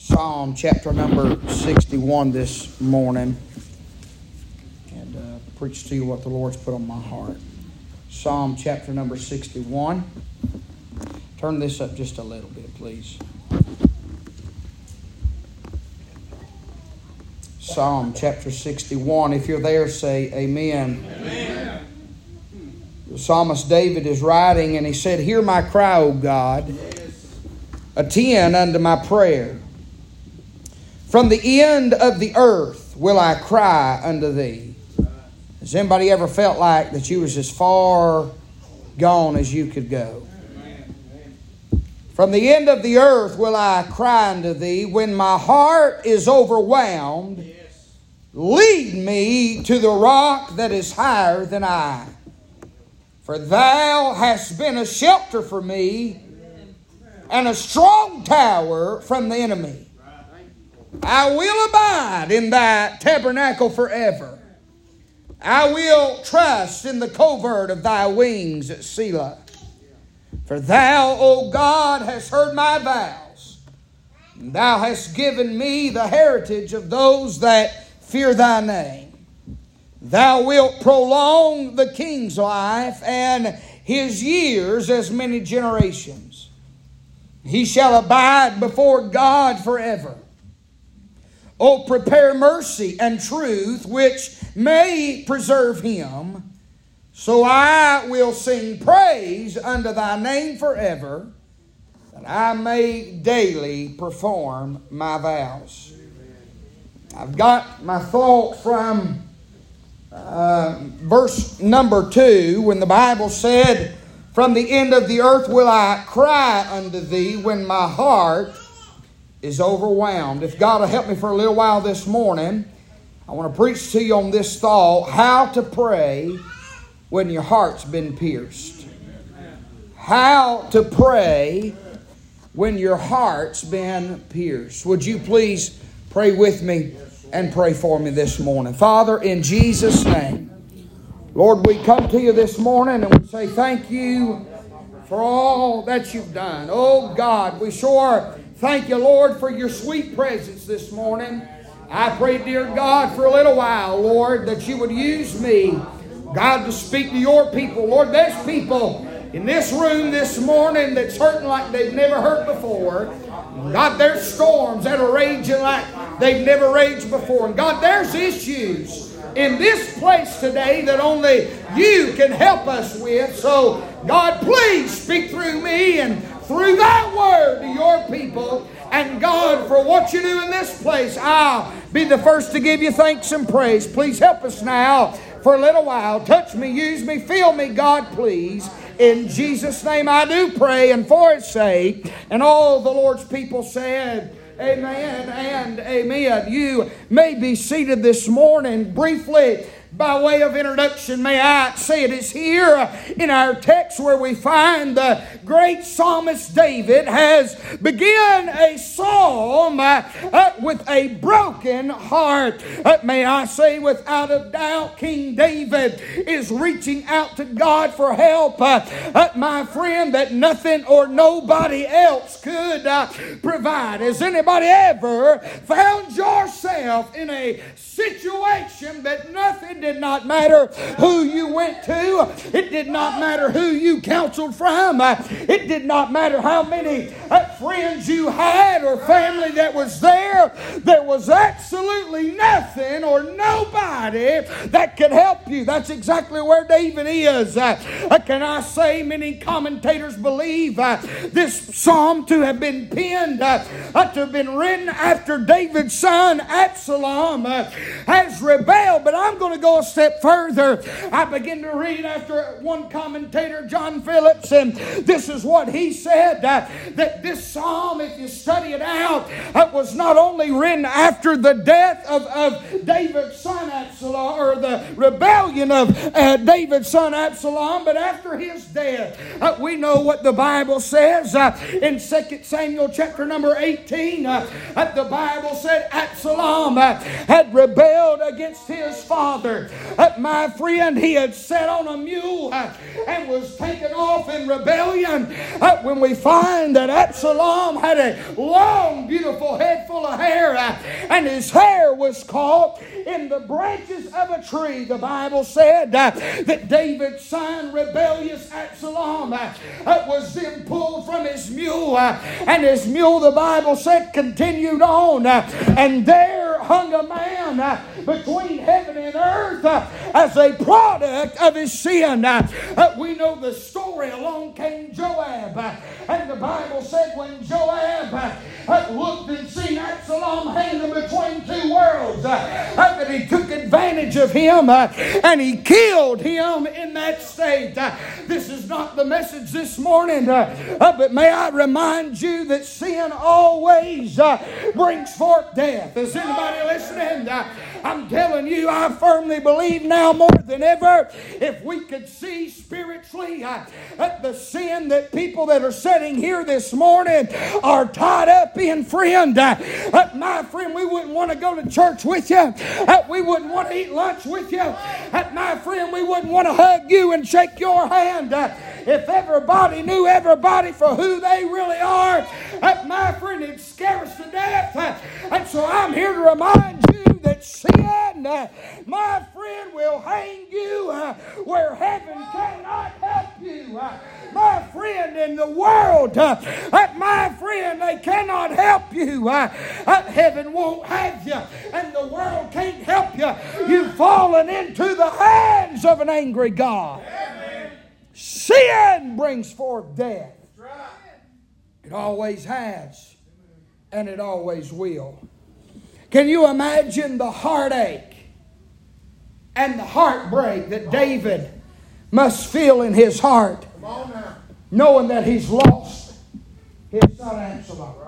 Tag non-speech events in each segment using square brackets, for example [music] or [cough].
Psalm chapter number 61 this morning and uh, preach to you what the Lord's put on my heart. Psalm chapter number 61. Turn this up just a little bit, please. Psalm chapter 61. If you're there, say amen. Amen. The psalmist David is writing, and he said, Hear my cry, O God. Attend unto my prayer. From the end of the earth will I cry unto thee. Has anybody ever felt like that you was as far gone as you could go? From the end of the earth will I cry unto thee. When my heart is overwhelmed, lead me to the rock that is higher than I. For thou hast been a shelter for me and a strong tower from the enemy. I will abide in thy tabernacle forever. I will trust in the covert of thy wings, Selah. For thou, O God, hast heard my vows. And thou hast given me the heritage of those that fear thy name. Thou wilt prolong the king's life and his years as many generations. He shall abide before God forever. Oh, prepare mercy and truth, which may preserve him. So I will sing praise unto thy name forever, that I may daily perform my vows. I've got my thought from uh, verse number two when the Bible said, From the end of the earth will I cry unto thee when my heart is overwhelmed. If God will help me for a little while this morning, I want to preach to you on this thought how to pray when your heart's been pierced. How to pray when your heart's been pierced. Would you please pray with me and pray for me this morning? Father, in Jesus' name, Lord, we come to you this morning and we say thank you for all that you've done. Oh God, we sure Thank you, Lord, for your sweet presence this morning. I pray, dear God, for a little while, Lord, that you would use me, God, to speak to your people. Lord, there's people in this room this morning that's hurting like they've never hurt before. God, there's storms that are raging like they've never raged before. And God, there's issues in this place today that only you can help us with. So, God, please speak through me and through that word to your people. And God, for what you do in this place, I'll be the first to give you thanks and praise. Please help us now for a little while. Touch me, use me, feel me, God, please. In Jesus' name I do pray, and for his sake. And all the Lord's people said, Amen and amen. You may be seated this morning briefly by way of introduction, may I say it is here in our text where we find the great psalmist David has begun a psalm uh, uh, with a broken heart. Uh, may I say, without a doubt, King David is reaching out to God for help, my friend, that nothing or nobody else could provide. Has anybody ever found yourself in a situation that nothing did not matter who you went to, it did not matter who you counseled from, it did not matter how many uh, friends you had or family that was there. There was absolutely nothing or nobody that could help you. That's exactly where David is. Uh, uh, can I say, many commentators believe this psalm to have been penned, to have been written after David's son Absalom has rebelled. But I'm going to go a step further. I begin to read after one commentator, John Phillips, and this is what he said uh, that this psalm, if you study it out, it was not only written after the death of, of David's son Absalom, or the rebellion of uh, David's son Absalom, but after his death. Uh, we know what the Bible says uh, in 2 Samuel chapter number 18. Uh, the Bible said Absalom uh, had rebelled against his father. Uh, my friend, he had sat on a mule and was taken off in rebellion. when we find that Absalom had a long beautiful head full of hair, uh, and his hair was caught in the branches of a tree. The Bible said uh, that David's son, rebellious Absalom, uh, was then pulled from his mule, and his mule, the Bible said, continued on, and there hung a man between heaven and earth Uh, as a product of his sin. Uh, uh, we know the story. Along came Joab, and the Bible said when Joab looked and seen Absalom hanging between two worlds, that he took advantage of him and he killed him in that state. This is not the message this morning, but may I remind you that sin always brings forth death. Is anybody listening? I'm telling you, I firmly believe now more than ever, if we could see spiritually uh, the sin that people that are sitting here this morning are tied up in, friend. Uh, my friend, we wouldn't want to go to church with you. Uh, we wouldn't want to eat lunch with you. Uh, my friend, we wouldn't want to hug you and shake your hand. Uh, if everybody knew everybody for who they really are, uh, my friend, it'd scare us to death. and so I'm here to remind that sin, uh, my friend, will hang you uh, where heaven cannot help you. Uh, my friend, in the world, my friend, they cannot help you. Heaven won't have you, and the world can't help you. You've fallen into the hands of an angry God. Sin brings forth death. It always has, and it always will. Can you imagine the heartache and the heartbreak that David must feel in his heart, knowing that he's lost his son Absalom?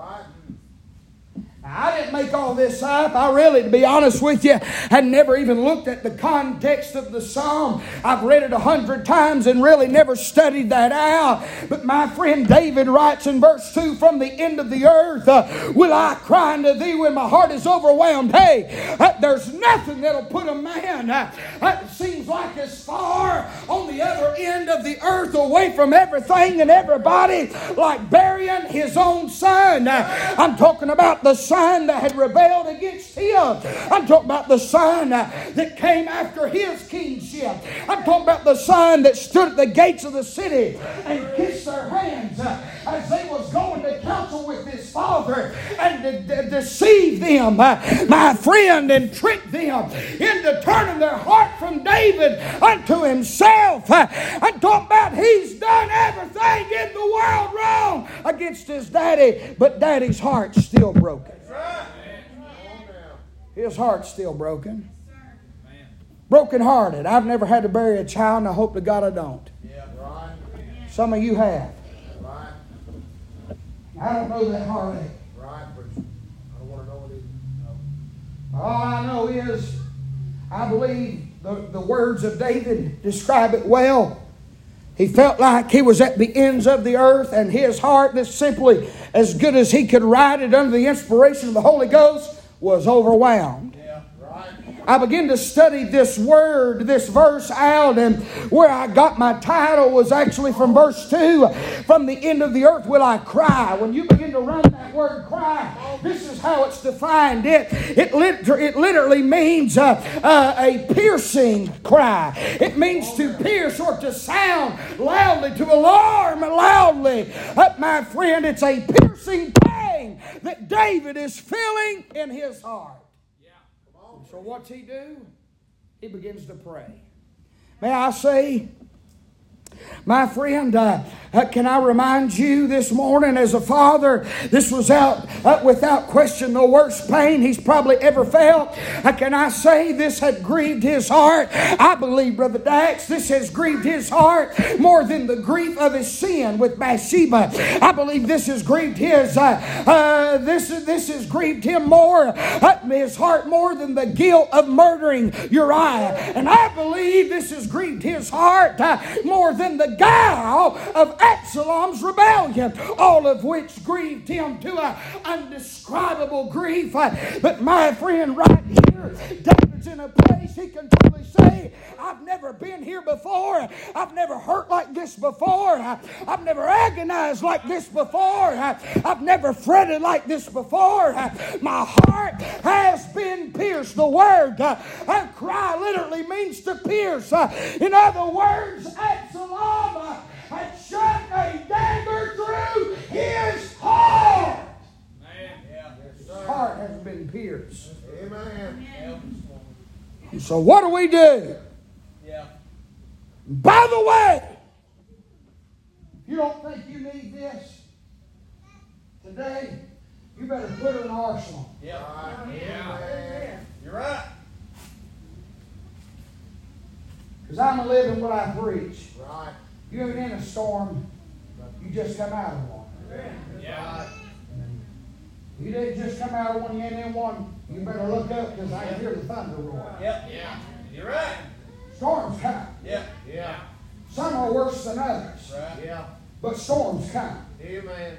I didn't make all this up. I really, to be honest with you, had never even looked at the context of the psalm. I've read it a hundred times and really never studied that out. But my friend David writes in verse 2 From the end of the earth uh, will I cry unto thee when my heart is overwhelmed. Hey, uh, there's nothing that'll put a man, uh, uh seems like as far on the other end of the earth away from everything and everybody like burying his own son. Uh, I'm talking about the son son that had rebelled against him. I'm talking about the son that came after his kingship. I'm talking about the son that stood at the gates of the city and kissed their hands uh, as they was going to counsel with his father and to, deceive them, uh, my friend, and trick them into turning their heart from David unto himself. Uh, I'm talking about he's done everything in the world wrong against his daddy, but daddy's heart's still broken. His heart's still broken. Broken hearted. I've never had to bury a child, and I hope to God I don't. Some of you have. I don't know that heartache. All I know is, I believe the, the words of David describe it well. He felt like he was at the ends of the earth, and his heart, that's simply as good as he could write it under the inspiration of the Holy Ghost, was overwhelmed. I began to study this word, this verse out, and where I got my title was actually from verse 2 From the end of the earth will I cry. When you begin to run that word cry, this is how it's defined. It, it, lit, it literally means uh, uh, a piercing cry, it means to pierce or to sound loudly, to alarm loudly. But, my friend, it's a piercing pain that David is feeling in his heart. So what's he do? He begins to pray. May I say, my friend, uh, uh, can I remind you this morning as a father, this was out uh, without question the worst pain he's probably ever felt. Uh, can I say this had grieved his heart? I believe, Brother Dax, this has grieved his heart more than the grief of his sin with Bathsheba. I believe this has grieved his, uh, uh, this, this has grieved him more, uh, his heart more than the guilt of murdering Uriah. And I believe this has grieved his heart more than the guile of Absalom's rebellion, all of which grieved him to an undescribable grief. But my friend, right here, David stands in a place, he can truly say, I've never been here before. I've never hurt like this before. I've never agonized like this before. I've never fretted like this before. My heart has been pierced. The word uh, cry literally means to pierce. In other words, Absalom had shot a dagger through his heart. His heart has been pierced. Amen. So what do we do? Yeah. By the way, you don't think you need this today, you better put it in arsenal. Yeah. Yeah. You're right. Because I'm a living what I preach. Right. You ain't in a storm, you just come out of one. Yeah. You didn't just come out of one, you ain't in one. You better look up because I can hear the thunder roar. Yep. Yeah. You're right. Storms come. Yeah. Yeah. Some are worse than others. Right. Yeah. But storms come. Amen.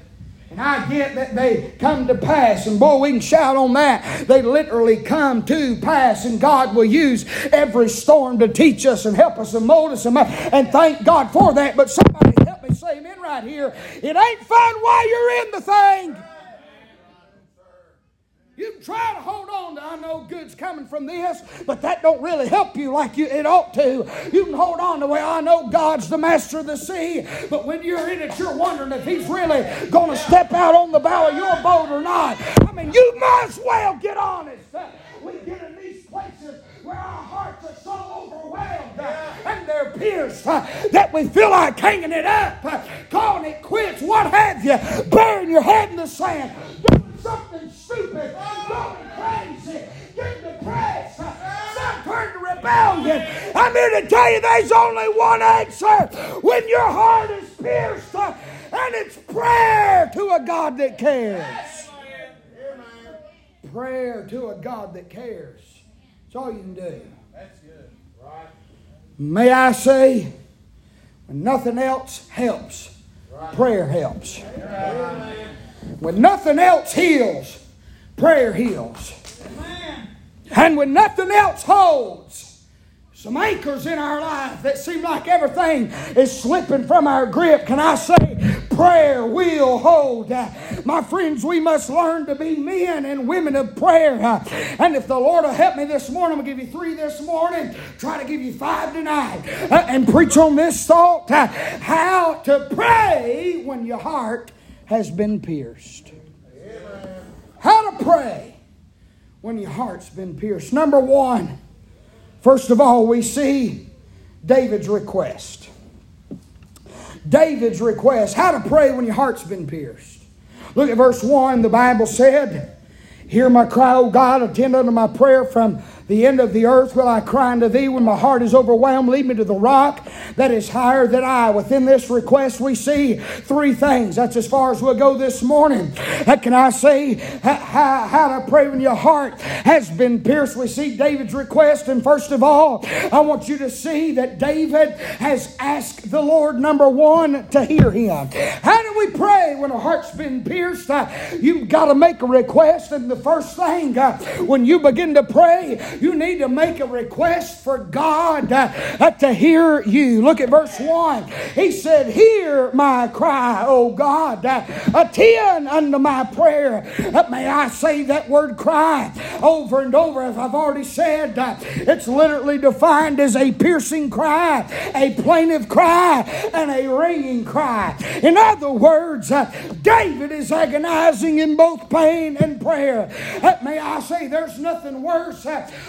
And I get that they come to pass, and boy, we can shout on that. They literally come to pass, and God will use every storm to teach us and help us and mold us, and, and thank God for that. But somebody help me say amen right here. It ain't fun while you're in the thing. You can try to hold on to I know good's coming from this, but that don't really help you like you, it ought to. You can hold on to well, I know God's the master of the sea, but when you're in it, you're wondering if He's really going to step out on the bow of your boat or not. I mean, you might as well get honest. We get in these places where our hearts are so overwhelmed and they're pierced uh, that we feel like hanging it up, uh, calling it quits, what have you, burying your head in the sand something stupid, going crazy, getting depressed, some turn to rebellion. I'm here to tell you there's only one answer when your heart is pierced, uh, and it's prayer to a God that cares. Prayer to a God that cares. That's all you can do. That's good. Right. May I say, when nothing else helps, prayer helps. When nothing else heals, prayer heals. And when nothing else holds, some anchors in our life that seem like everything is slipping from our grip. Can I say, prayer will hold? My friends, we must learn to be men and women of prayer. And if the Lord will help me this morning, I'm going to give you three this morning, try to give you five tonight, uh, and preach on this thought uh, how to pray when your heart has been pierced. How to pray when your heart's been pierced. Number one, first of all, we see David's request. David's request. How to pray when your heart's been pierced. Look at verse 1. The Bible said, Hear my cry, O God, attend unto my prayer from the end of the earth will I cry unto thee when my heart is overwhelmed. Lead me to the rock that is higher than I. Within this request, we see three things. That's as far as we'll go this morning. How can I say how, how to pray when your heart has been pierced? We see David's request, and first of all, I want you to see that David has asked the Lord, number one, to hear him. How do we pray when a heart's been pierced? Uh, you've got to make a request, and the first thing uh, when you begin to pray, you need to make a request for God uh, to hear you. Look at verse 1. He said, Hear my cry, O God. Uh, attend unto my prayer. Uh, may I say that word cry over and over, as I've already said. Uh, it's literally defined as a piercing cry, a plaintive cry, and a ringing cry. In other words, uh, David is agonizing in both pain and prayer. Uh, may I say, there's nothing worse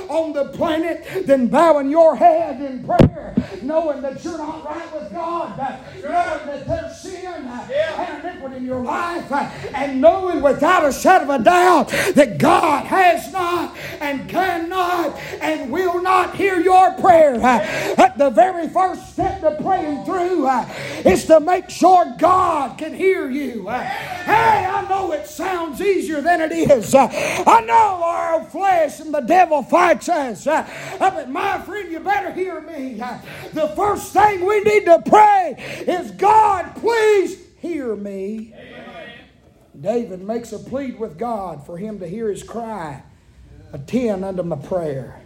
on the planet than bowing your head in prayer, knowing that you're not right with God, knowing that there's sin and iniquity in your life, and knowing without a shadow of a doubt that God has not and cannot and will not hear your prayer. At the very first step to praying through is to make sure God can hear you. Hey, I know it sounds easier than it is. I know our flesh and the devil fight fights us. Uh, but my friend, you better hear me. Uh, the first thing we need to pray is God, please hear me. Amen. David makes a plea with God for him to hear his cry. Attend unto my prayer.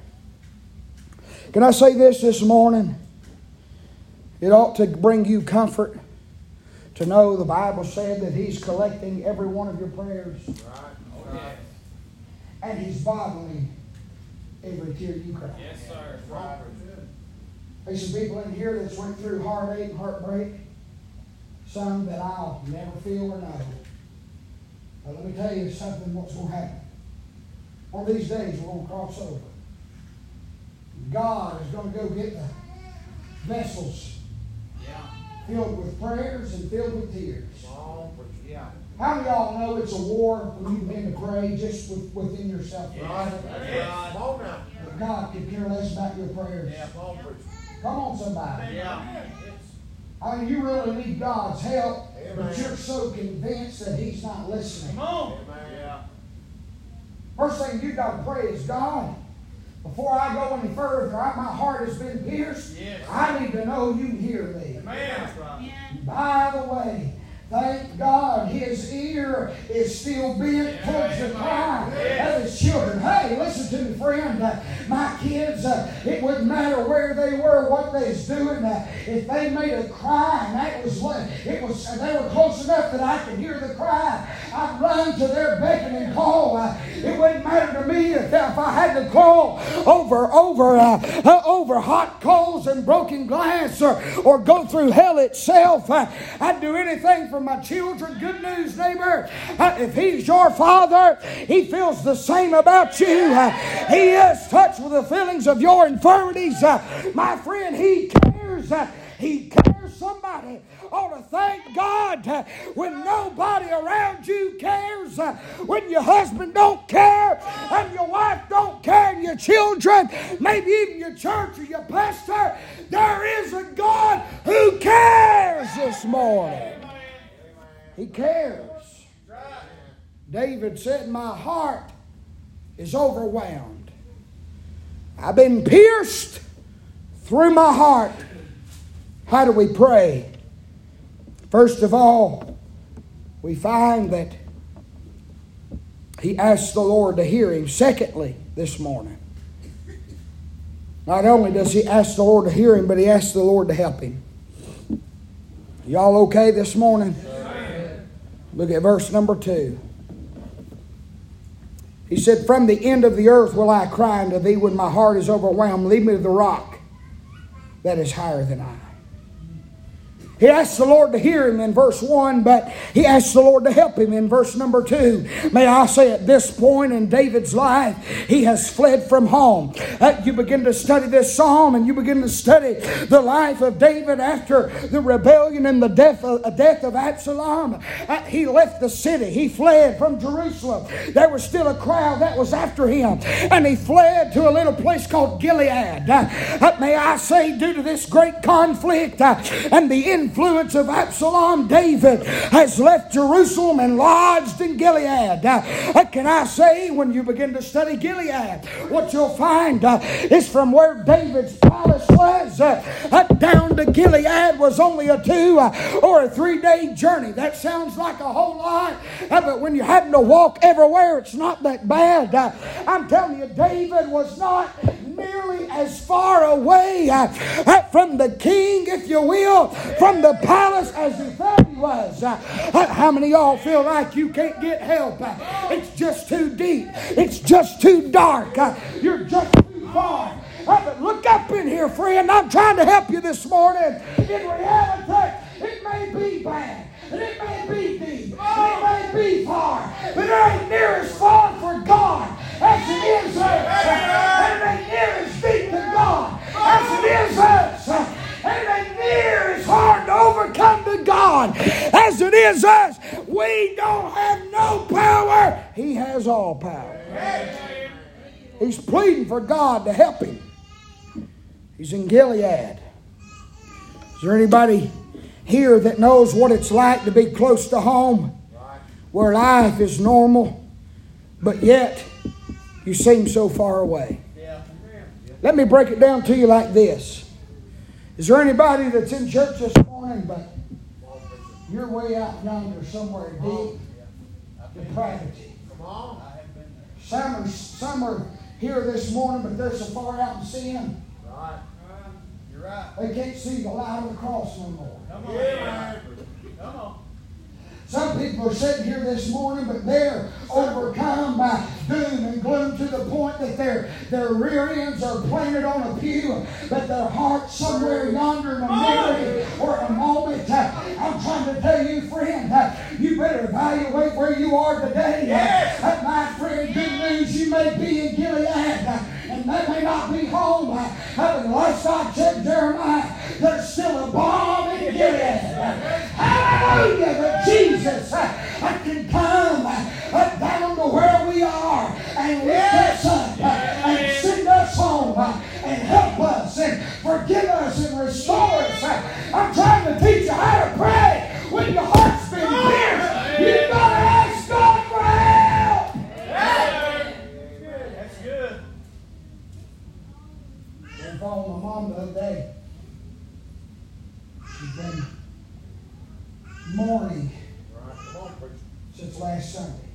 Can I say this this morning? It ought to bring you comfort to know the Bible said that He's collecting every one of your prayers. Right. And He's every tear you cry. Yes, sir. Right. There's some people in here that's went through heartache and heartbreak. Some that I'll never feel or know. But let me tell you something what's going to happen. One of these days we're going to cross over. God is going to go get the vessels yeah. filled with prayers and filled with tears. Yeah. How many of y'all know it's a war when you begin to pray just with, within yourself? Right. Yeah. But God could care less about your prayers. Yeah. Come on, somebody. Yeah. I mean, you really need God's help, Amen. but you're so convinced that He's not listening. Come on. Yeah. First thing you got to pray is God. Before I go any further, my heart has been pierced. Yes. I need to know you hear me. Amen. By the way, Thank God his ear is still bent towards the cry of his children. Hey, listen to me, friend. Uh, my kids, uh, it wouldn't matter where they were, what they was doing. Uh, if they made a cry and that was what it was they were close enough that I could hear the cry, I'd run to their beck and call. Uh, it wouldn't matter to me if, if I had to crawl over over uh, uh, over hot coals and broken glass or, or go through hell itself. I'd do anything for for my children. Good news, neighbor. If He's your Father, He feels the same about you. He is touched with the feelings of your infirmities. My friend, He cares. He cares. Somebody ought to thank God when nobody around you cares, when your husband don't care, and your wife don't care, and your children, maybe even your church or your pastor. There is a God who cares this morning. He cares. David said, My heart is overwhelmed. I've been pierced through my heart. How do we pray? First of all, we find that he asked the Lord to hear him. Secondly, this morning, not only does he ask the Lord to hear him, but he asks the Lord to help him. Y'all okay this morning? Look at verse number two. He said, From the end of the earth will I cry unto thee when my heart is overwhelmed. Lead me to the rock that is higher than I. He asked the Lord to hear him in verse 1, but he asked the Lord to help him in verse number 2. May I say at this point in David's life, he has fled from home. Uh, you begin to study this psalm and you begin to study the life of David after the rebellion and the death of, uh, death of Absalom. Uh, he left the city, he fled from Jerusalem. There was still a crowd that was after him, and he fled to a little place called Gilead. Uh, uh may I say, due to this great conflict uh, and the influence of Absalom, David has left Jerusalem and lodged in Gilead. What can I say, when you begin to study Gilead, what you'll find uh, is from where David's palace was uh, uh down to Gilead was only a two uh, or a three day journey. That sounds like a whole lot, uh, but when you're having to walk everywhere, it's not that bad. I'm telling you, David was not nearly as far away from the king, if you will, from the palace as he thought he was. Uh, how many y'all feel like you can't get help? Uh, it's just too deep. It's just too dark. Uh, you're just too far. But look up in here, friend. I'm trying to help you this morning. In reality, it may be bad. And it may be deep. And it may be far. But it ain't near as far for God as it is us. And it ain't near as deep to God as it is us. And it ain't near as hard to overcome to God as it is us. We don't have no power. He has all power. He's pleading for God to help him. He's in Gilead. Is there anybody here that knows what it's like to be close to home, where life is normal, but yet you seem so far away? Let me break it down to you like this. Is there anybody that's in church this morning, but you're way out yonder somewhere deep depravity? Some are, some are here this morning, but they're so far out in sin. They can't see the light of the cross no more. Come on. Yeah. Come on. Some people are sitting here this morning, but they're overcome by doom and gloom to the point that their, their rear ends are planted on a pew, but their heart's somewhere yonder in a memory or a moment. Uh, I'm trying to tell you, friend, uh, you better evaluate where you are today. Yes. Uh, my friend, good news, you may be in Gilead, they may not be home. But the last I checked Jeremiah, there's still a balm in Gilead. Hallelujah! But Jesus uh, can come uh, down to where we are and lift us up uh, and send us home uh, and help us and forgive us and restore us. Uh, I'm trying to teach you how to pray when your I called my mom the other day. She's been mourning since last Sunday.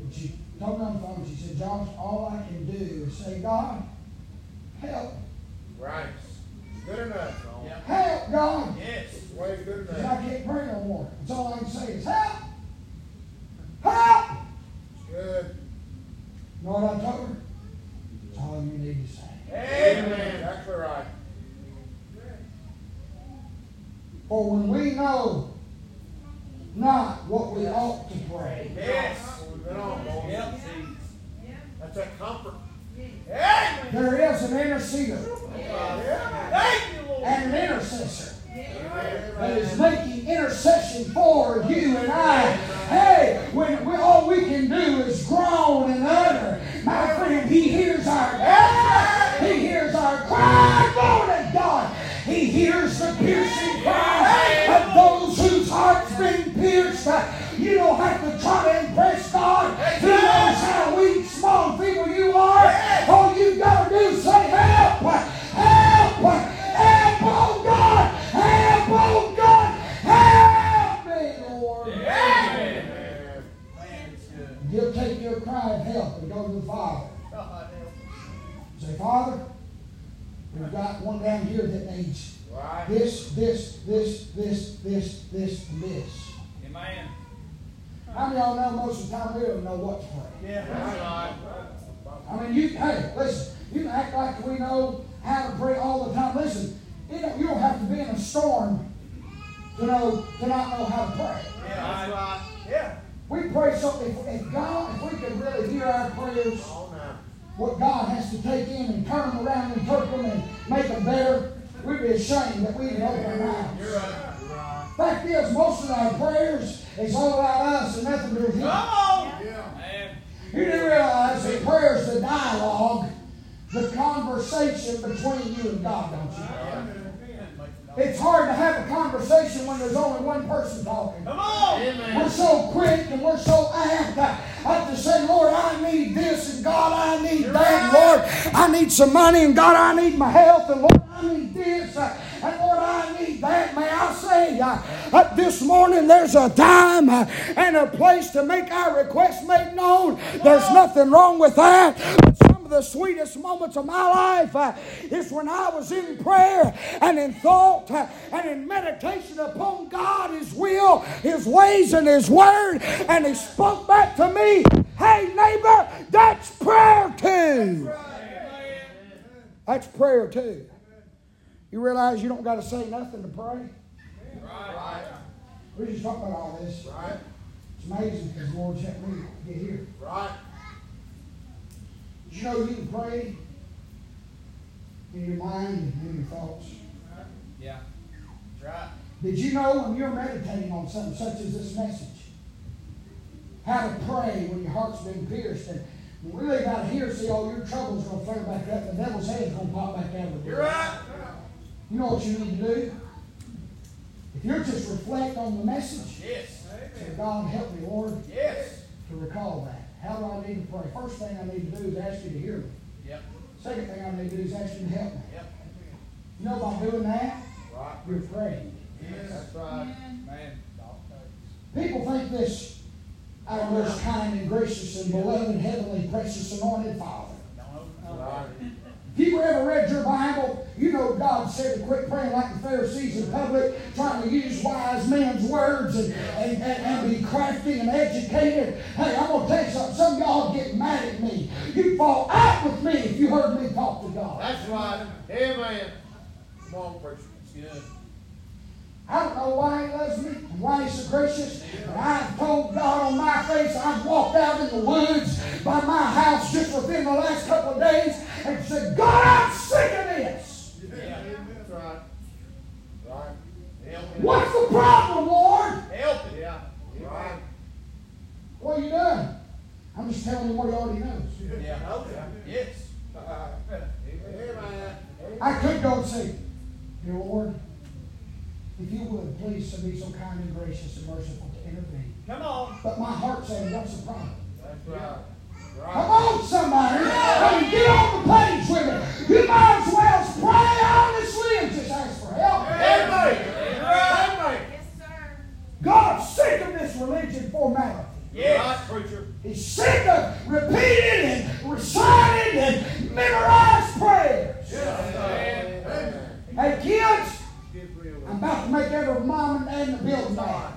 And she told me on the phone, she said, John, all I can do is say, God, help. Right. Good enough. Yeah. Help, God. Yes. Way good enough. I can't pray no more. That's all I can say is help. Help. Good. You know what I told her? That's all you need to say. Amen. That's right. For when we know not what we ought to pray, Yes. We've been on, boys. Yep. That's that comfort. Amen. there is an interceder Thank you, Lord. and an intercessor. that Amen. is making intercession for you and I. Hey, when we, all we can do is groan and utter, my friend, He our He hears our cry. Glory to God. He hears the piercing cry of those whose hearts been pierced. Uh, you don't have to try to impress God. He knows how weak, small, feeble you are. All you got to do is say, help, uh, help, uh, help, oh God, help, oh God, help me, Lord. Amen. Amen. Man, it's good. He'll take your cry of help and go to the Father. God help. Say, Father, we've got one down here that needs Right. this, this, this, this, this, this, and this. Amen. How many of y'all know most of the time we don't know what to pray? Yeah. That's right. I mean, you, hey, listen, you can act like we know how to pray all the time. Listen, you, know, you don't have to be in a storm to know to not know how to pray. Yeah. That's right. Yeah. We pray something. If, if God, if we could really hear our prayers, On now. What God has to take in and turn them around and interpret them and make them better, we'd be ashamed that we didn't open our mouths. You're right. You're right. Fact is, most of our prayers is all about us and nothing to do with Come Him. on. Yeah. You do realize that prayer is the dialogue, the conversation between you and God, don't you? It's hard to have a conversation when there's only one person talking. Come on. We're so quick and we're so apt uh, uh, to say, Lord, I need this, and God, I need that, and Lord, I need some money, and God, I need my health, and Lord, I need this, and Lord, I need that. May I say, uh, uh, this morning there's a time uh, and a place to make our requests made known. There's nothing wrong with that. The sweetest moments of my life uh, is when I was in prayer and in thought uh, and in meditation upon God, His will, His ways, and His word. And He spoke back to me, Hey, neighbor, that's prayer too. That's prayer too. You realize you don't got to say nothing to pray? Right. We just talk about all this. Right. It's amazing because the Lord's helped me get here. Right. Did you know you can pray in your mind and in your thoughts? Yeah. That's right. Did you know when you're meditating on something such as this message, how to pray when your heart's been pierced and you really got to hear, see all your troubles going to flare back up, the devil's head's going to pop back out of the You're right. You know what you need to do? If you're just reflect on the message, Yes. say, God help me, Lord, Yes. to recall that. How do I need to pray? First thing I need to do is ask you to hear me. Yep. Second thing I need to do is ask you to help me. Yep. You know, by doing that, Right. you're praying. That's right. Man. People think this, our most kind and gracious and beloved, heavenly, precious, anointed Father, Don't open Right. If you ever read your Bible, you know God said to quit praying like the Pharisees in public, trying to use wise men's words and, and, and, and be crafty and educated. Hey, I'm going to tell you something. Some of y'all get mad at me. You fall out with me if you heard me talk to God. That's right. Amen. Come on, preacher. It's good. I don't know why he loves me why he's so gracious, but I've told God on my face I've walked out in the woods by my house just within the last couple of days and said, God, I'm sick of this. That's right. Right. What's the problem, Lord? Help it. Yeah. Right. What are you doing? I'm just telling him what he already knows. Yeah. Okay. Yes. Amen. I could go and say, Dear Lord, if you would, please so be so kind and gracious and merciful to intervene. Come on. But my heart saying, what's the problem? That's right. Come on, somebody. I mean, get on the page with it. You might as well pray honestly and just ask for help. Amen. Amen. Yes, sir. God's sick of this religion formality. Yes. Right, preacher. He's sick of repeating and reciting and memorized prayers. Amen. Hey, kids, Get real. I'm about to make every mom and dad in the building mad.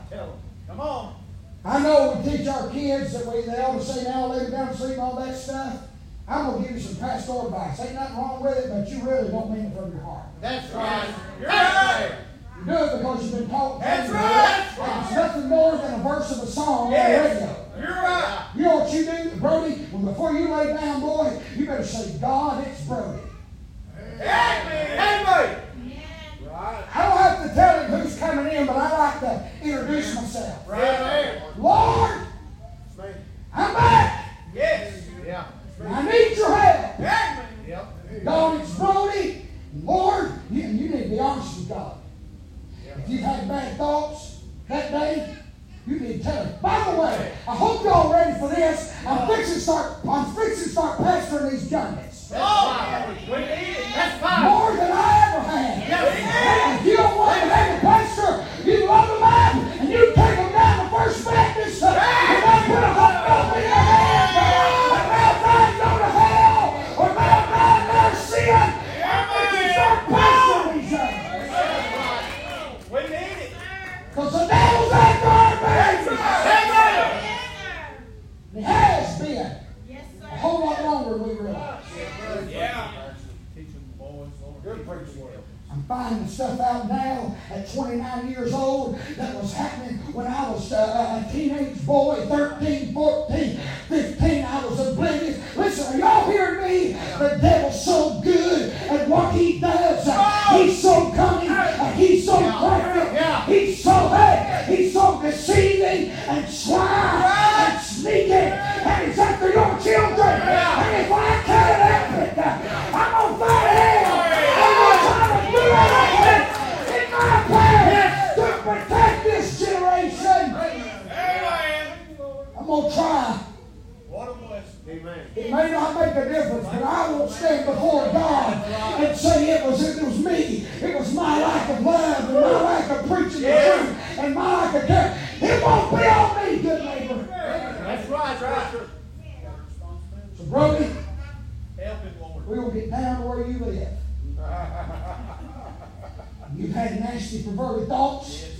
Come on. I know we teach our kids that we they always say now lay them down to sleep and all that stuff. I'm gonna give you some pastoral advice. Ain't nothing wrong with it, but you really don't mean it from your heart. That's right. You're right. You do it because you've been taught. That's right. And It's nothing more than a verse of a song Yes. on the radio. You're right. You know what you do, Brody? Well, before you lay down, boy, you better say, God, it's Brody. Amen. Amen. Amen. Right. I don't have to tell him who's coming in, but I like to introduce myself. Right. Amen. I'm gonna try. What a blessing. Amen. It may not make a difference, but I won't stand before God and say it was it was me. It was my lack of love and my lack of preaching the truth and my lack of care. It won't be on me, good neighbor. That's right, preacher. So, Brody, Help him, Lord. we'll get down to where you live. [laughs] You've had nasty, perverted thoughts. Yes.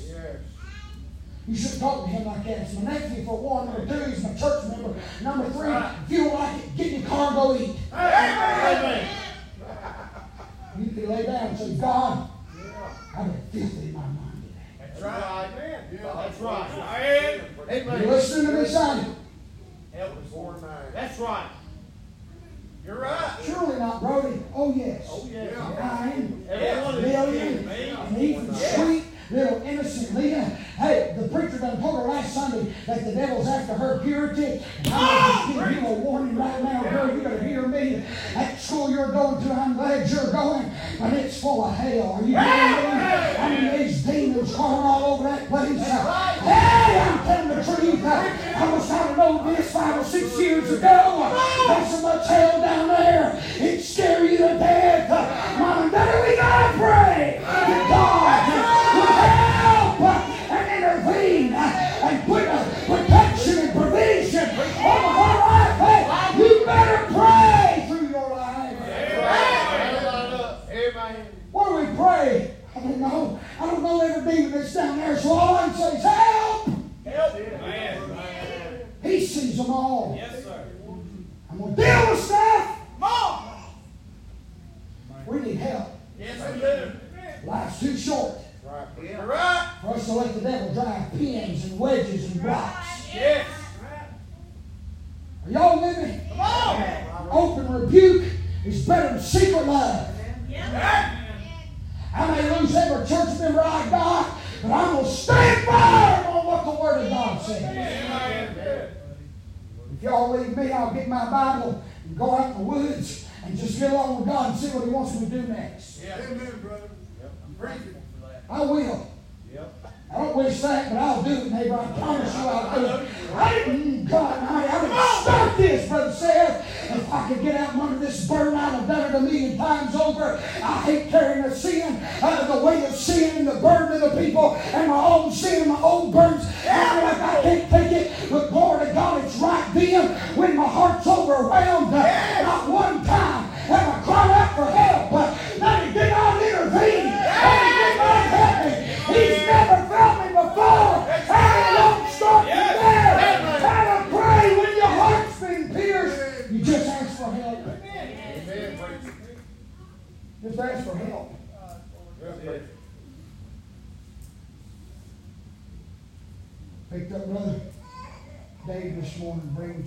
You shouldn't talk to him like that. It's my nephew for one. Number two, he's my church member. Number three, if you don't like it, get in your car and go eat. Amen. You can lay down and say, God, I've been filthy in my mind today. That's right. Amen. That's right. Amen. You Amen. listening to me, son? Help us, Four Lord. That's right. You're right. Surely not, Brody. Oh, yes. Oh, yeah. Nine, Everyone is million, me. and even sweet little innocent Leah. Hey, the preacher done told her last Sunday that the devil's after her purity. And I'm just giving you a warning right now, girl. You better hear me. That school you're going to, I'm glad you're going, but it's full of hell. Are you hearing me? I mean, these demons crawling all over that place. Hey, I'm telling the truth. I was trying to know this five or six years ago. There's so much hell down there. It scare you to death. Mom and Daddy, we gotta pray God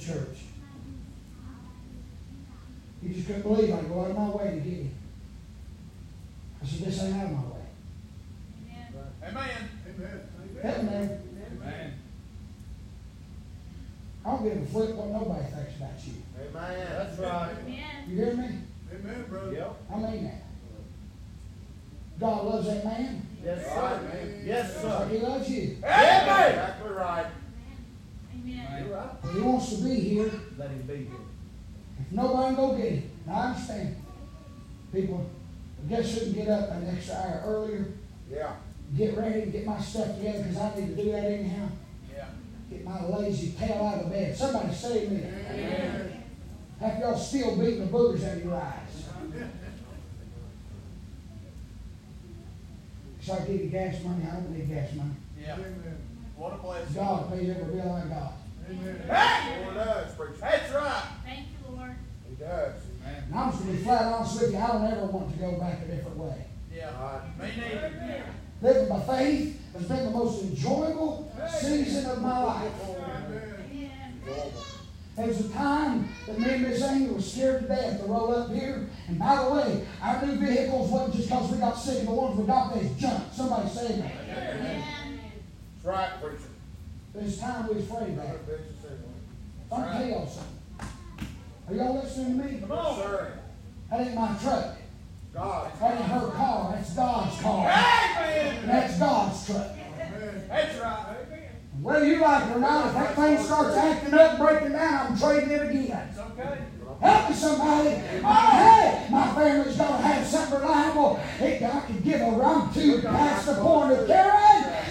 morning, church. He just couldn't believe I'd go out of my way to get him. I said, this ain't out of my way. Amen. Amen. Help me, man. Amen. I don't give a flip what nobody thinks about you. Amen. That's right. You hear me? Amen, brother. Yep. I mean that. God loves that man. Yes, sir. Yes, just like he loves you. Amen. Exactly right. You're right. He wants to be here. Let him be here. If nobody go get him. Now I understand. People, I guess shouldn't get up an extra hour earlier, Yeah. get ready, and get my stuff together, because I need to do that anyhow. Yeah. Get my lazy tail out of bed. Somebody save me. Half y'all still beating the boogers out of your eyes. [laughs] So I give you gas money, I don't need gas money. Yeah. What a blessing. God pays every bill I got. Amen. Hey! That's right. Thank you, Lord. He does. And I'm just gonna be flat honest with you, I don't ever want to go back a different way. Yeah. Right. Me neither. Living by faith has been the most enjoyable season of my life. Amen. Amen. There was a time that me and Miss Amy were scared to death to roll up here. And by the way, our new vehicles wasn't just because we got sick the ones we got, they was junk. Somebody say that. Amen. That's right, preacher. There's time we of that. Brother Benson said one. Tell y'all something. Are y'all listening to me? Come on. sir. That ain't my truck. God. That ain't her car. That's God's car. Amen. That's God's truck. Amen. That's right. Whether you like it or not, if that thing starts acting up, and breaking down, I'm trading it again. It's okay. Help me, somebody. Hey, my family's got to have something reliable. It, I can give a rum to past the point of carrying.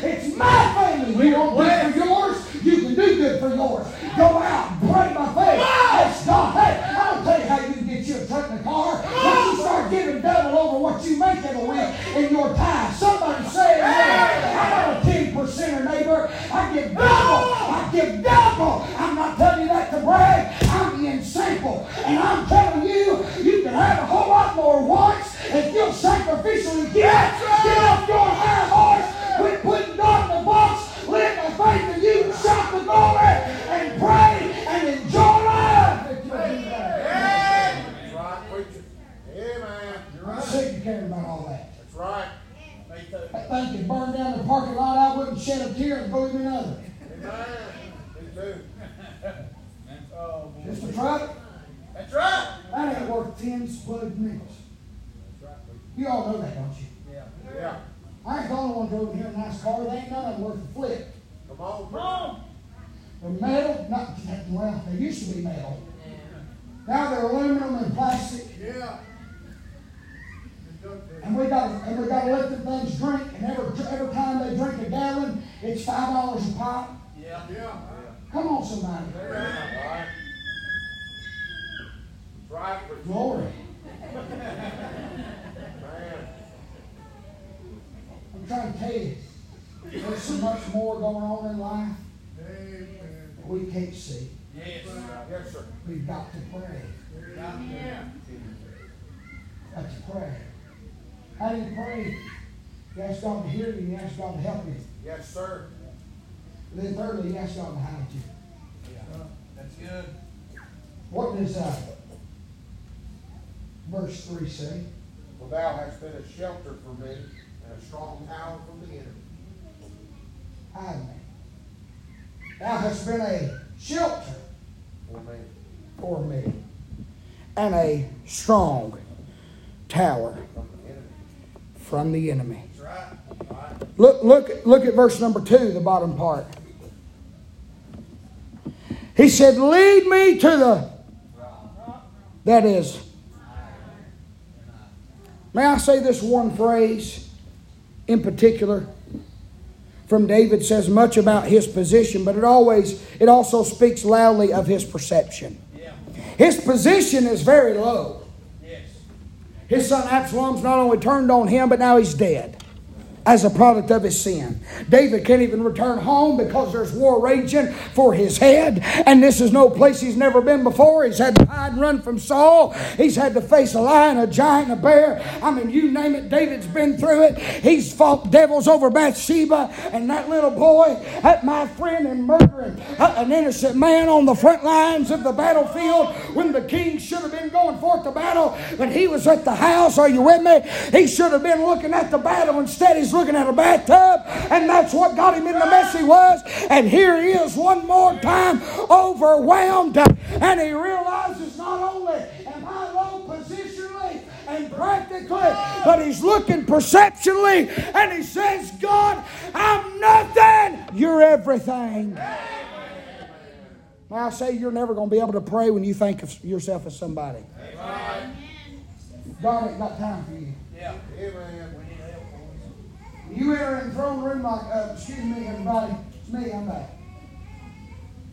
It's my family. You want good for yours? You can do good for yours. Go out and pray by faith. That's God. Hey, I'll tell you how you can get you a truck and a car. Once you start giving double over what you make in a week in your time. Somebody say, amen. I'm not a 10 percenter neighbor. I give double. I give double. I'm not telling you that to brag. I'm being simple. And I'm telling you, you can have a whole lot more once if you'll sacrificially. Get off your high glory and pray and enjoy life. If you'll do that. That's right, preacher. Amen. I'm sick of caring about all that. That's right. Me too. That thing could burn down the parking lot. I wouldn't shed a tear and go even another. Amen. Me too. Oh, boy. Just a truck. That's right. That ain't worth ten split nickels. That's right, preacher. You all know that, don't you? Yeah. Yeah. I ain't the only one drove in here in a nice car. They ain't none of them worth a flip. Come on, Come on. They're metal, not well, they used to be metal. Now they're aluminum and plastic, Yeah. and we got and we got to let them things drink. And every every time they drink a gallon, it's five dollars a pop. Yeah. Yeah. Come on, somebody. Amen. Right. Glory. I'm trying to tell you, there's so much more going on in life. Amen. We can't see. Yes. Yes, sir. We've got to pray. Yeah. Got to pray. How do you pray? You ask God to hear you, you ask God to help you. Yes, sir. And then thirdly, you ask God to hide you. Yeah. That's good. What does uh, verse 3 say? For thou hast been a shelter for me and a strong tower from the enemy. Hide me. Thou hast been a shelter For me. for me and a strong tower From the enemy. from the enemy. That's right. Right. Look, look, look at verse number two, the bottom part. He said, Lead me to the. That is. May I say this one phrase in particular? From David says much about his position, but it always it also speaks loudly of his perception. Yeah. His position is very low. Yes. His son Absalom's not only turned on him, but now he's dead as a product of his sin. David can't even return home because there's war raging for his head, and this is no place he's never been before. He's had to hide and run from Saul. He's had to face a lion, a giant, a bear. I mean, you name it, David's been through it. He's fought devils over Bathsheba, and that little boy, that my friend, and murdering uh, an innocent man on the front lines of the battlefield when the king should have been going forth to battle, but he was at the house. Are you with me? He should have been looking at the battle. Instead, he's looking at a bathtub, and that's what got him in the mess he was. And here he is one more time, overwhelmed, and he realizes not only am I low positionally and practically, but he's looking perceptionally, and he says, God, I'm nothing. You're everything. Now I say you're never going to be able to pray when you think of yourself as somebody. God ain't got time for you. Yeah. Amen. We need help, boys. You enter in the throne room like, uh, excuse me, everybody, it's me, I'm back.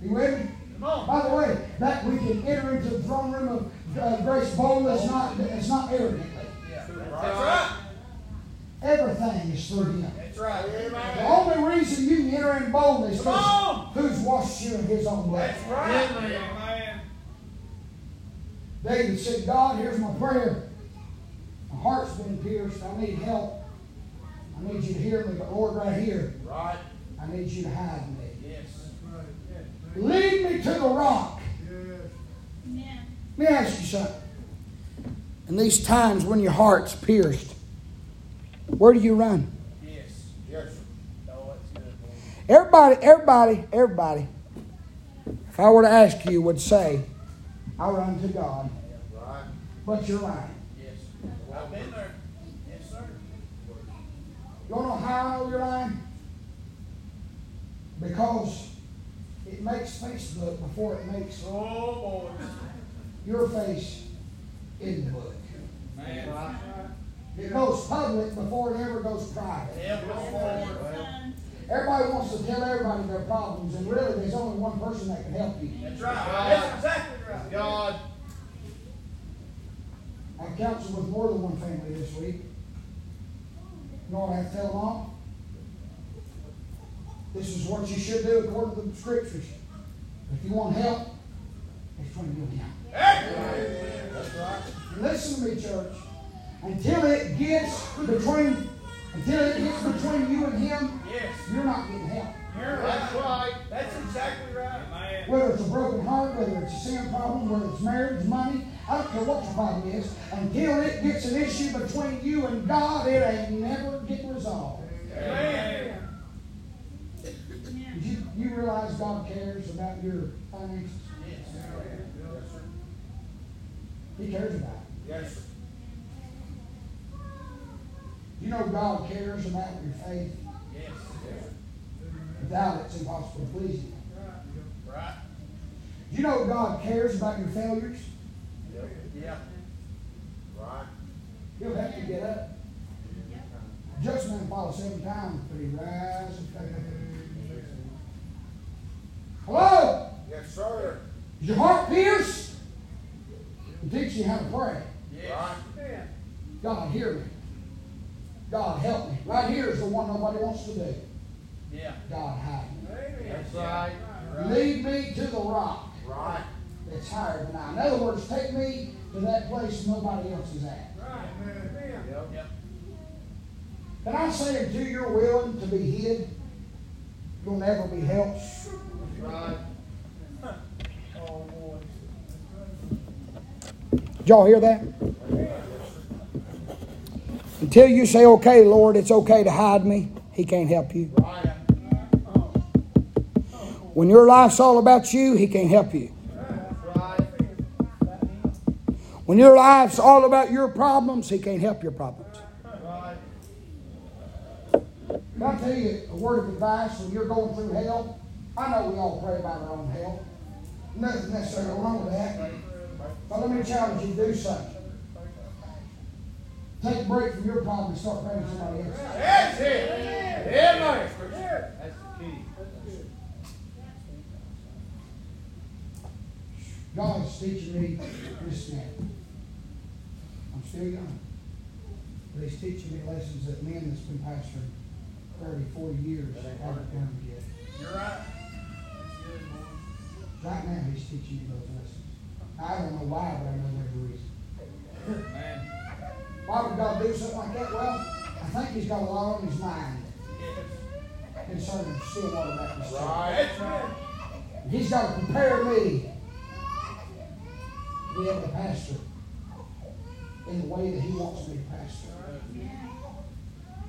You with me? Come on. By the way, that we can enter into the throne room of uh, grace boldly, it's not, it's not arrogantly. Yeah. That's right. Everything is through Him. That's right. The only reason you can enter in boldly is on. because who's washed you in His own blood. That's right. Amen. David said, God, here's my prayer. My heart's been pierced. I need help. I need you to hear me, but Lord, right here, Right. I need you to hide me. Yes. Lead me to the rock. Amen. Let me ask you something. In these times when your heart's pierced, where do you run? Yes. Yes, sir. Good. Everybody, everybody, everybody, if I were to ask you, would say, I run to God. Right. But you're lying. Yes. I've been there. Yes, sir. You want to know how I know you're lying? Because it makes Facebook before it makes Oh, boy. your face in the book. Man. It goes public before it ever goes private. Help us, Lord. Son. Everybody wants to tell everybody their problems, and really there's only one person that can help you. That's right. That's exactly right. God. I counseled with more than one family this week. You know what I have to tell them all? This is what you should do according to the scriptures. If you want help, it's between you and him. That's right. Listen to me, church. Until it gets between until it gets between you and him, Yes. you're not getting help. You're That's right. That's exactly right. Whether it's a broken heart, whether it's a sin problem, whether it's marriage, money, I don't care what your problem is. Until it gets an issue between you and God, it ain't never getting resolved. Amen. You, you realize God cares about your finances? Yes. Yes, sir. He cares about it. Yes, sir. You know God cares about your faith. Yes. Without it, it's impossible to please Him. Right. You know God cares about your failures. Yeah. Right. He'll help you get up. Just man falls seven times, but he rises. Hello? Yes, sir. Is your heart pierced? He teaches you how to pray. Yes. Right. God, hear me. God, help me. Right here is the one nobody wants to do. Yeah. God, hide me. That's right. Lead me to the rock Right. That's higher than I. In other words, take me to that place nobody else is at. Yep. Can I say until you're willing to be hid, you'll never be helped? Right. Did y'all hear that? Until you say, okay, Lord, it's okay to hide me, He can't help you. When your life's all about you, He can't help you. When your life's all about your problems, He can't help your problems. Can I tell you a word of advice when you're going through hell? I know we all pray about our own hell. Nothing necessarily wrong with that. But let me challenge you to do something. Take a break from your problem and start praying for somebody else. That's it. Amen. That's the key. God's teaching me this now. I'm still young. But He's teaching me lessons that men that's been pastoring 30, 40 years haven't learned yet. You're right. That's good. Right now, He's teaching me those lessons. I don't know why, but I know there's a reason. Man. Why would God do something like that? Well, I think He's got a lot on His mind Yes. concerning Stillwater Baptist Church. Right. That's right. He's got to prepare me to be able to pastor in the way that He wants me to pastor.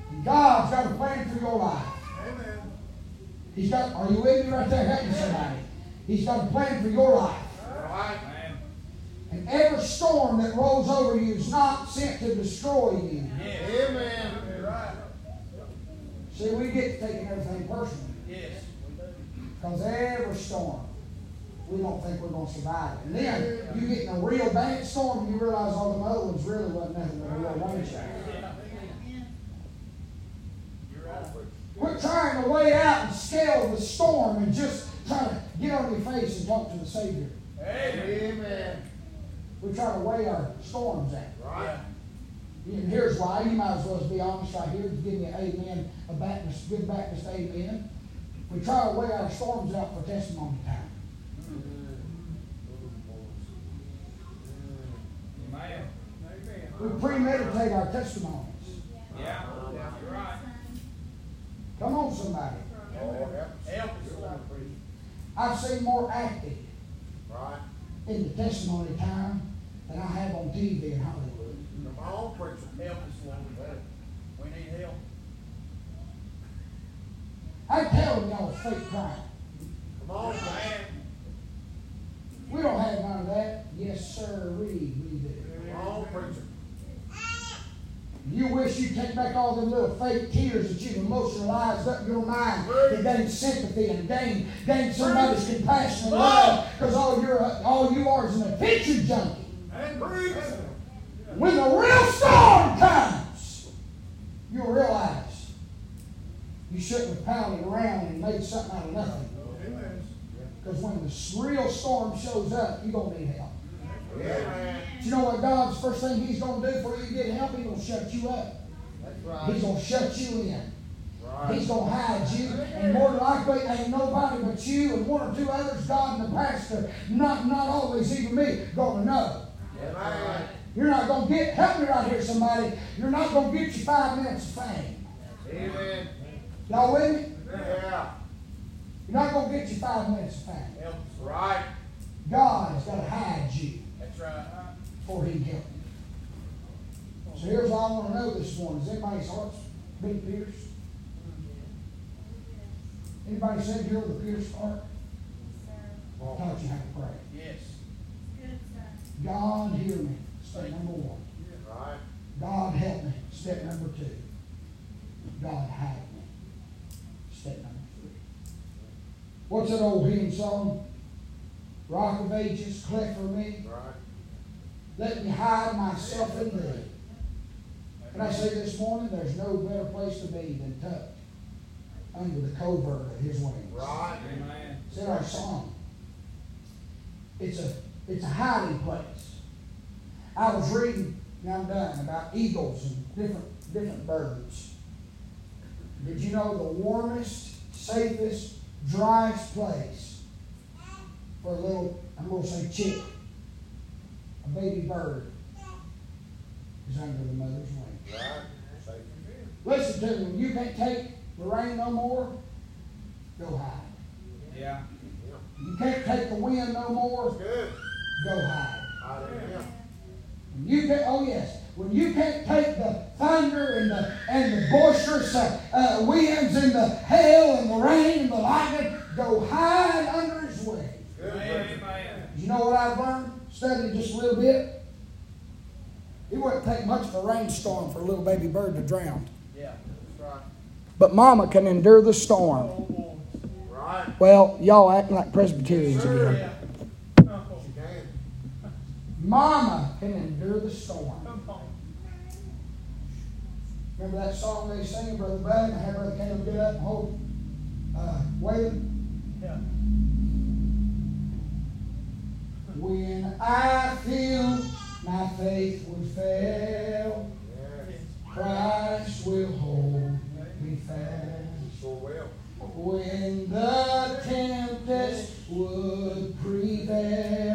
And God's got a plan for your life. Amen. He's got, are you with me right there? Help me somebody. He's got a plan for your life. Right. And every storm that rolls over you is not sent to destroy you. Yes. Amen. Right. See, we get to taking everything personally. Yes. Because every storm, we don't think we're going to survive it. And then you get in a real bad storm and you realize all the other ones really wasn't nothing but a real rain shower. Quit trying to wait out and scale the storm and just try to get on your face and talk to the Savior. Amen. Amen. We try to weigh our storms out. Right. And here's why. You might as well be honest right here. Give me an amen, a Baptist, good Baptist amen. We try to weigh our storms out for testimony time. Amen. We premeditate our testimonies. Yeah. You're right. Come on, somebody. I've seen more acting Right. in the testimony time than I have on TV in Hollywood. Come on, preacher. Help us, Lord. We need help. I tell y'all fake crime. Come on, man. We don't have none of that. Yes, sir, we do. Come on, preacher. You wish you'd take back all them little fake tears that you've emotionalized up your mind to gain sympathy and gain, gain somebody's compassion and love. Because all you're all you are is an attention junkie. And. When the real storm comes, you'll realize you shouldn't have pounded around and made something out of nothing. Because when the real storm shows up, you're going to need help. Amen. You know what God's first thing He's going to do for you to get help? He's going to shut you up. That's He's going to shut you in. Right. He's going to hide you. And more than likely, ain't nobody but you and one or two others, God and the pastor, not, not always even me, going to know. Amen. You're not going to get, help me right here, somebody. You're not going to get your five minutes of fame. Amen. Y'all with me? Yeah. You're not going to get your five minutes of fame. Help. Right. God has got to hide you right. Before He can help you. So here's what I want to know this morning. Is anybody's hearts been pierced? Anybody said here with a pierced heart? Come Taught on. you how to pray. Yes. God, hear me. Step number one. Right. God, help me. Step number two. God, hide me. Step number three. What's that old hymn song? Rock of ages, cleft for me. Right. Let me hide myself in thee. Can I say this morning, there's no better place to be than tucked under the covert of his wings. Right. Amen. It's in our song. It's a it's a hiding place. I was reading, now I'm done, about eagles and different different birds. Did you know the warmest, safest, driest place for a little, I'm going to say chick, a baby bird, is under the mother's wing. Right. Safe as you. Listen to me, when you can't take the rain no more, go hide. Yeah. You can't take the wind no more, Good. go hide. Hallelujah. When you can oh yes, when you can't take the thunder and the and the boisterous uh, uh, winds and the hail and the rain and the lightning, go hide under His wing. Good. Amen. You know what I've learned? Studying just a little bit. It wouldn't take much of a rainstorm for a little baby bird to drown. Yeah. That's right. But Mama can endure the storm. Oh, Right. Well, y'all acting like Presbyterians Sure, again. yeah. You. Mama can endure the storm. Remember that song they sing, Brother Bud? I had Brother Caleb get up and hold, uh, wailing. Yeah. When I feel my faith would fail, Christ will hold me fast. When the tempest would prevail,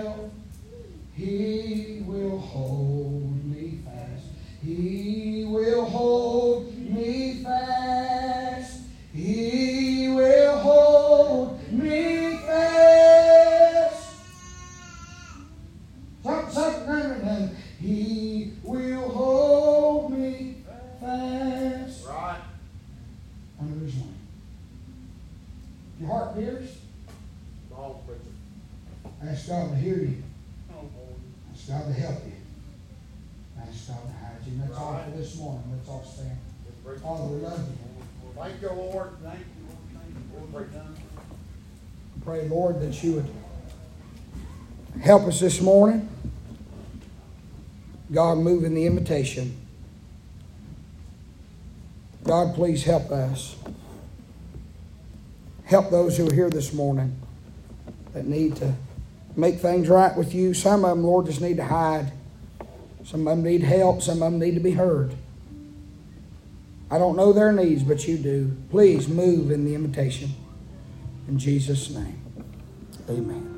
you would help us this morning. God, move in the invitation. God, please help us. Help those who are here this morning that need to make things right with you. Some of them, Lord, just need to hide. Some of them need help. Some of them need to be heard. I don't know their needs, but you do. Please move in the invitation. In Jesus' name, amen.